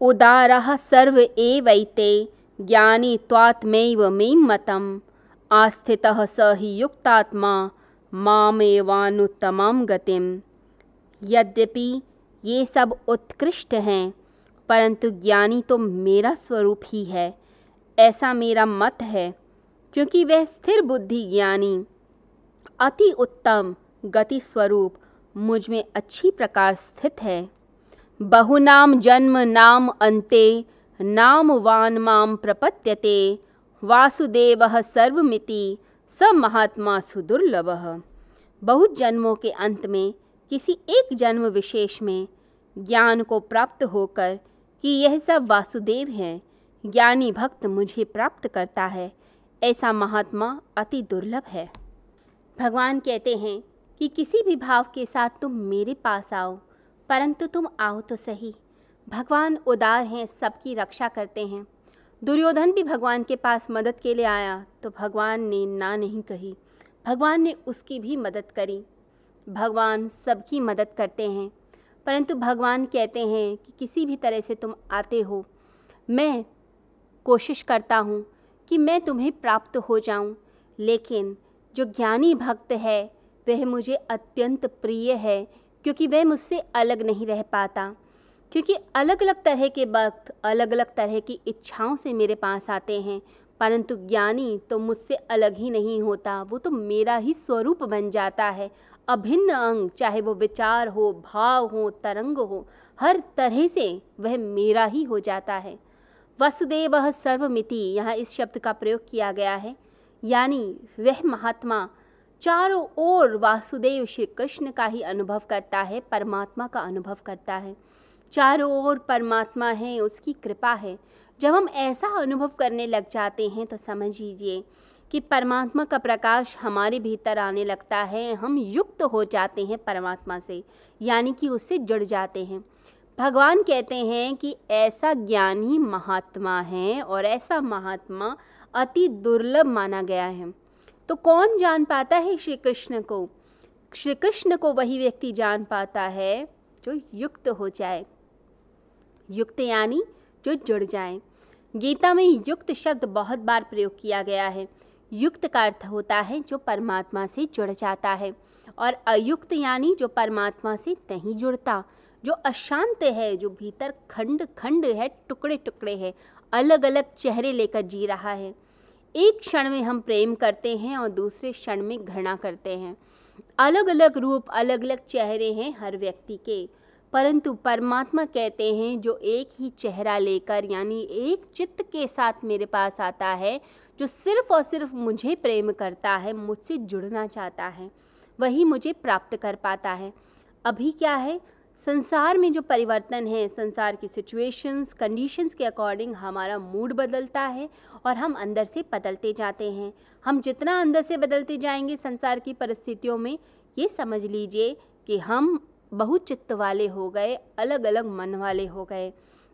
उदारः सर्व एवैते, ज्ञानी त्वात्मैव मे मतम् आस्थितः स ही युक्तात्मा, मामेवानुत्तमां गतिम। यद्यपि ये सब उत्कृष्ट हैं, परंतु ज्ञानी तो मेरा स्वरूप ही है। ऐसा मेरा मत है, क्योंकि वह स्थिर बुद्धि ज्ञानी, अति उत्तम गति स्वरूप मुझमें अच्छी प्रकार स्थित है। बहुनाम जन्म नाम अंते नामवान माम प्रपत्यते, वासुदेव सर्वमिति, स महात्मा सुदुर्लभ। बहुत जन्मों के अंत में, किसी एक जन्म विशेष में, ज्ञान को प्राप्त होकर कि यह सब वासुदेव हैं, ज्ञानी भक्त मुझे प्राप्त करता है, ऐसा महात्मा अति दुर्लभ है। भगवान कहते हैं कि किसी भी भाव के साथ तुम मेरे पास आओ परंतु तुम आओ तो सही। भगवान उदार हैं, सबकी रक्षा करते हैं। दुर्योधन भी भगवान के पास मदद के लिए आया तो भगवान ने ना नहीं कही। भगवान ने उसकी भी मदद करी। भगवान सबकी मदद करते हैं। परंतु भगवान कहते हैं कि किसी भी तरह से तुम आते हो। मैं कोशिश करता हूँ कि मैं तुम्हें प्राप्त हो जाऊँ, लेकिन जो ज्ञानी भक्त है, वह मुझे अत्यंत प्रिय है। क्योंकि वह मुझसे अलग नहीं रह पाता। क्योंकि अलग अलग तरह के वक्त अलग अलग तरह की इच्छाओं से मेरे पास आते हैं। परंतु ज्ञानी तो मुझसे अलग ही नहीं होता, वो तो मेरा ही स्वरूप बन जाता है। अभिन्न अंग, चाहे वो विचार हो, भाव हो, तरंग हो, हर तरह से वह मेरा ही हो जाता है। वसुदेव सर्वमिति, यहाँ इस शब्द का प्रयोग किया गया है। यानी, वह महात्मा चारों ओर वासुदेव श्री कृष्ण का ही अनुभव करता है, परमात्मा का अनुभव करता है। चारों ओर परमात्मा है, उसकी कृपा है। जब हम ऐसा अनुभव करने लग जाते हैं तो समझ लीजिए कि परमात्मा का प्रकाश हमारे भीतर आने लगता है, हम युक्त हो जाते हैं परमात्मा से, यानी कि उससे जुड़ जाते हैं। भगवान कहते हैं कि ऐसा ज्ञानी महात्मा है और ऐसा महात्मा अति दुर्लभ माना गया है। तो कौन जान पाता है श्री कृष्ण को? श्री कृष्ण को वही व्यक्ति जान पाता है जो युक्त हो जाए। युक्त यानी जो जुड़ जाए। गीता में युक्त शब्द बहुत बार प्रयोग किया गया है। युक्त का अर्थ होता है जो परमात्मा से जुड़ जाता है और अयुक्त यानी जो परमात्मा से नहीं जुड़ता। जो अशांत है, जो भीतर खंड खंड है टुकड़े टुकड़े है अलग अलग चेहरे लेकर जी रहा है। एक क्षण में हम प्रेम करते हैं और दूसरे क्षण में घृणा करते हैं। अलग अलग रूप अलग अलग चेहरे हैं हर व्यक्ति के। परंतु परमात्मा कहते हैं, जो एक ही चेहरा लेकर, यानी एक चित्त के साथ मेरे पास आता है, जो सिर्फ़ और सिर्फ़ मुझे प्रेम करता है, मुझसे जुड़ना चाहता है, वही मुझे प्राप्त कर पाता है। अभी क्या है? संसार में जो परिवर्तन है, संसार की सिचुएशंस कंडीशंस के अकॉर्डिंग हमारा मूड बदलता है और हम अंदर से बदलते जाते हैं। हम जितना अंदर से बदलते जाएँगे संसार की परिस्थितियों में, ये समझ लीजिए कि हम बहुचित्त वाले हो गए अलग अलग मन वाले हो गए।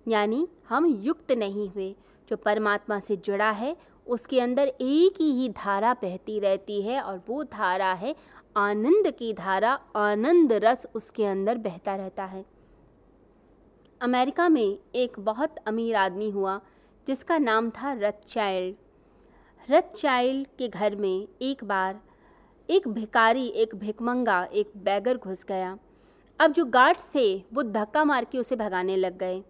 यानी हम युक्त नहीं हुए, जो परमात्मा से जुड़ा है उसके अंदर एक ही धारा बहती रहती है और वो धारा है आनंद की धारा, आनंद रस उसके अंदर बहता रहता है। अमेरिका में एक बहुत अमीर आदमी हुआ, जिसका नाम था रथ चाइल्ड रथ चाइल्ड के घर में एक बार एक भिकारी एक भिकमंगा एक बैगर घुस गया। अब जो गार्ड्स थे, वो धक्का मार के उसे भगाने लग गए।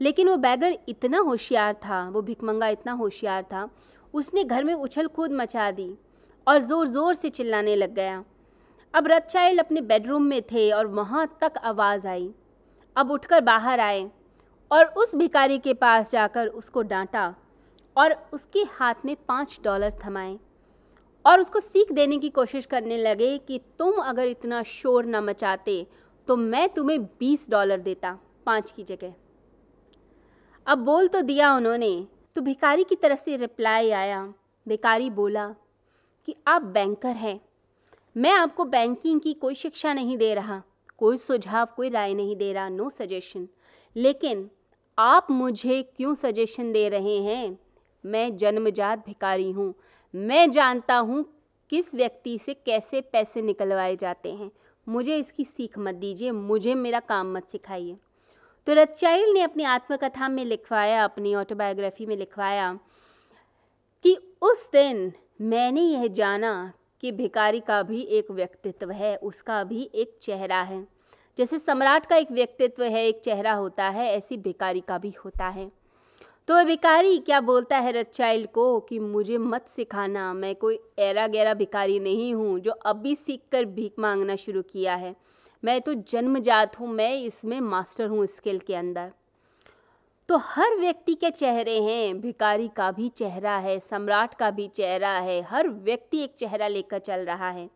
लेकिन वो बैगर इतना होशियार था, वो भिकमंगा इतना होशियार था उसने घर में उछल कूद मचा दी और ज़ोर ज़ोर से चिल्लाने लग गया। अब रथ चाइल्ड अपने बेडरूम में थे और वहाँ तक आवाज़ आई। अब उठकर बाहर आए और उस भिकारी के पास जाकर उसको डांटा और उसके हाथ में पाँच डॉलर थमाए और उसको सीख देने की कोशिश करने लगे कि तुम अगर इतना शोर न मचाते तो मैं तुम्हें बीस डॉलर देता, पाँच की जगह। अब बोल तो दिया उन्होंने तो भिकारी की तरफ़ से रिप्लाई आया। भिकारी बोला कि आप बैंकर हैं। मैं आपको बैंकिंग की कोई शिक्षा नहीं दे रहा, कोई सुझाव, कोई राय नहीं दे रहा नो सजेशन लेकिन आप मुझे क्यों सजेशन दे रहे हैं? मैं जन्मजात भिकारी हूँ। मैं जानता हूँ किस व्यक्ति से कैसे पैसे निकलवाए जाते हैं। मुझे इसकी सीख मत दीजिए, मुझे मेरा काम मत सिखाइए। तो रचाइल ने अपनी आत्मकथा में लिखवाया, अपनी ऑटोबायोग्राफी में लिखवाया कि उस दिन मैंने यह जाना कि भिकारी का भी एक व्यक्तित्व है, उसका भी एक चेहरा है। जैसे सम्राट का एक व्यक्तित्व है, एक चेहरा होता है, ऐसी भिकारी का भी होता है। तो वह भिकारी क्या बोलता है रचाइल को कि मुझे मत सिखाना, मैं कोई एरा गहरा भिकारी नहीं हूँ, जो अभी सीख कर भीख मांगना शुरू किया है। मैं तो जन्मजात हूँ, मैं इसमें मास्टर हूँ स्किल के अंदर। तो हर व्यक्ति के चेहरे हैं भिकारी का भी चेहरा है, सम्राट का भी चेहरा है, हर व्यक्ति एक चेहरा लेकर चल रहा है।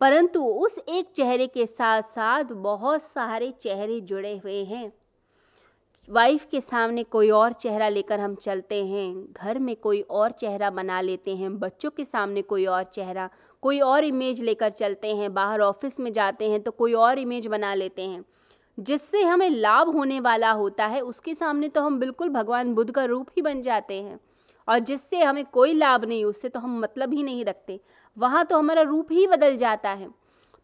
परंतु उस एक चेहरे के साथ साथ बहुत सारे चेहरे जुड़े हुए हैं। वाइफ के सामने कोई और चेहरा लेकर हम चलते हैं, घर में कोई और चेहरा बना लेते हैं, बच्चों के सामने कोई और चेहरा कोई और इमेज लेकर चलते हैं, बाहर ऑफ़िस में जाते हैं तो कोई और इमेज बना लेते हैं। जिससे हमें लाभ होने वाला होता है, उसके सामने तो हम बिल्कुल भगवान बुद्ध का रूप ही बन जाते हैं। और जिससे हमें कोई लाभ नहीं, उससे तो हम मतलब ही नहीं रखते। वहाँ तो हमारा रूप ही बदल जाता है।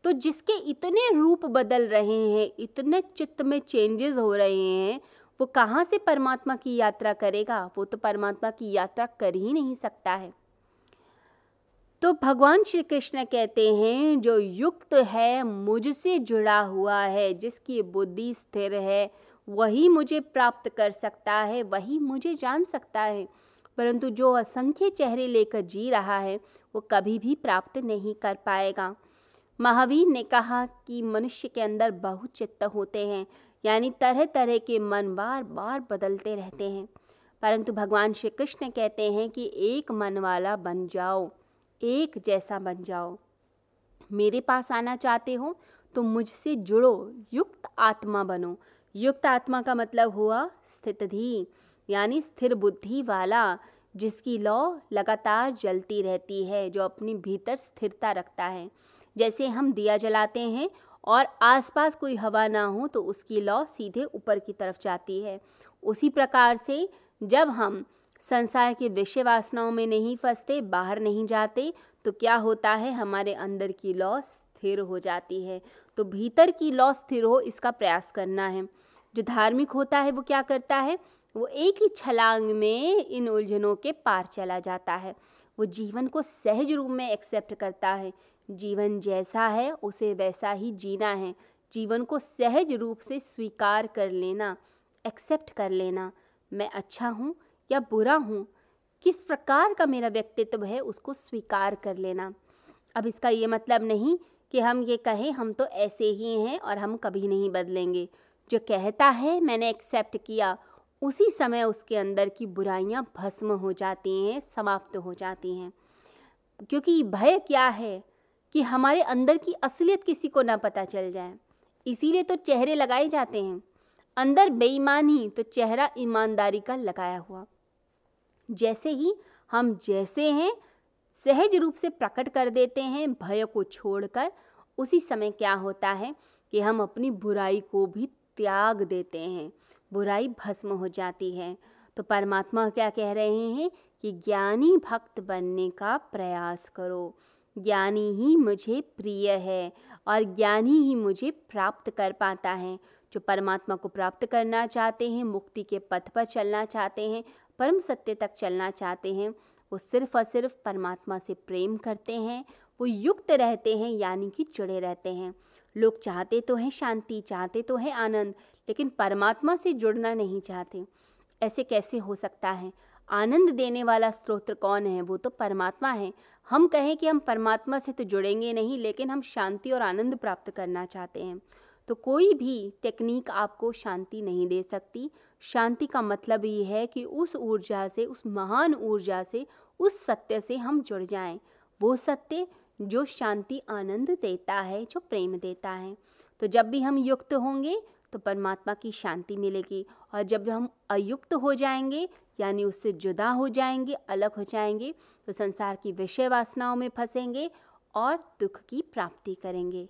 तो जिसके इतने रूप बदल रहे हैं, इतने चित्त में चेंजेस हो रहे हैं, वो कहाँ से परमात्मा की यात्रा करेगा? वो तो परमात्मा की यात्रा कर ही नहीं सकता है। तो भगवान श्री कृष्ण कहते हैं, जो युक्त है, मुझसे जुड़ा हुआ है, जिसकी बुद्धि स्थिर है, वही मुझे प्राप्त कर सकता है, वही मुझे जान सकता है। परंतु जो असंख्य चेहरे लेकर जी रहा है, वो कभी भी प्राप्त नहीं कर पाएगा। महावीर ने कहा कि मनुष्य के अंदर बहुचित्त होते हैं, यानी तरह तरह के मन बार बार बदलते रहते हैं। परंतु भगवान श्री कृष्ण कहते हैं कि एक मन वाला बन जाओ। एक जैसा बन जाओ। मेरे पास आना चाहते हो तो मुझसे जुड़ो, युक्त आत्मा बनो। युक्त आत्मा का मतलब हुआ स्थितधि, यानी स्थिर बुद्धि वाला, जिसकी लौ लगातार जलती रहती है, जो अपनी भीतर स्थिरता रखता है। जैसे हम दिया जलाते हैं और आसपास कोई हवा ना हो तो उसकी लौ सीधे ऊपर की तरफ़ जाती है। उसी प्रकार से जब हम संसार के विषय वासनाओं में नहीं फंसते, बाहर नहीं जाते तो क्या होता है, हमारे अंदर की लौ स्थिर हो जाती है। तो भीतर की लौ स्थिर हो, इसका प्रयास करना है। जो धार्मिक होता है, वो क्या करता है, वो एक ही छलांग में इन उलझनों के पार चला जाता है। वो जीवन को सहज रूप में एक्सेप्ट करता है। जीवन जैसा है, उसे वैसा ही जीना है। जीवन को सहज रूप से स्वीकार कर लेना एक्सेप्ट कर लेना। मैं अच्छा हूँ या बुरा हूँ, किस प्रकार का मेरा व्यक्तित्व है, उसको स्वीकार कर लेना। अब इसका ये मतलब नहीं कि हम ये कहें, हम तो ऐसे ही हैं और हम कभी नहीं बदलेंगे। जो कहता है, मैंने एक्सेप्ट किया, उसी समय उसके अंदर की बुराइयाँ भस्म हो जाती हैं, समाप्त हो जाती हैं। क्योंकि भय क्या है कि हमारे अंदर की असलियत किसी को ना पता चल जाए। इसीलिए तो चेहरे लगाए जाते हैं। अंदर बेईमानी तो चेहरा ईमानदारी का लगाया हुआ। जैसे ही हम जैसे हैं, सहज रूप से प्रकट कर देते हैं भय को छोड़कर, उसी समय क्या होता है कि हम अपनी बुराई को भी त्याग देते हैं। बुराई भस्म हो जाती है। तो परमात्मा क्या कह रहे हैं कि ज्ञानी भक्त बनने का प्रयास करो। ज्ञानी ही मुझे प्रिय है और ज्ञानी ही मुझे प्राप्त कर पाता है। जो परमात्मा को प्राप्त करना चाहते हैं, मुक्ति के पथ पर चलना चाहते हैं, परम सत्य तक चलना चाहते हैं, वो सिर्फ़ और सिर्फ़ परमात्मा से प्रेम करते हैं, वो युक्त रहते हैं, यानी कि जुड़े रहते हैं। लोग चाहते तो हैं शांति, चाहते तो हैं आनंद, लेकिन परमात्मा से जुड़ना नहीं चाहते। ऐसे कैसे हो सकता है? आनंद देने वाला स्रोत्र कौन है? वो तो परमात्मा है। हम कहें कि हम परमात्मा से तो जुड़ेंगे नहीं, लेकिन हम शांति और आनंद प्राप्त करना चाहते हैं। तो कोई भी टेक्निक आपको शांति नहीं दे सकती। शांति का मतलब ये है कि उस ऊर्जा से, उस महान ऊर्जा से, उस सत्य से हम जुड़ जाएँ। वो सत्य जो शांति, आनंद देता है, जो प्रेम देता है। तो जब भी हम युक्त होंगे तो परमात्मा की शांति मिलेगी। और जब हम अयुक्त हो जाएँगे, यानी उससे जुदा हो जाएँगे, अलग हो जाएँगे तो संसार की विषय वासनाओं में फंसेंगे और दुख की प्राप्ति करेंगे।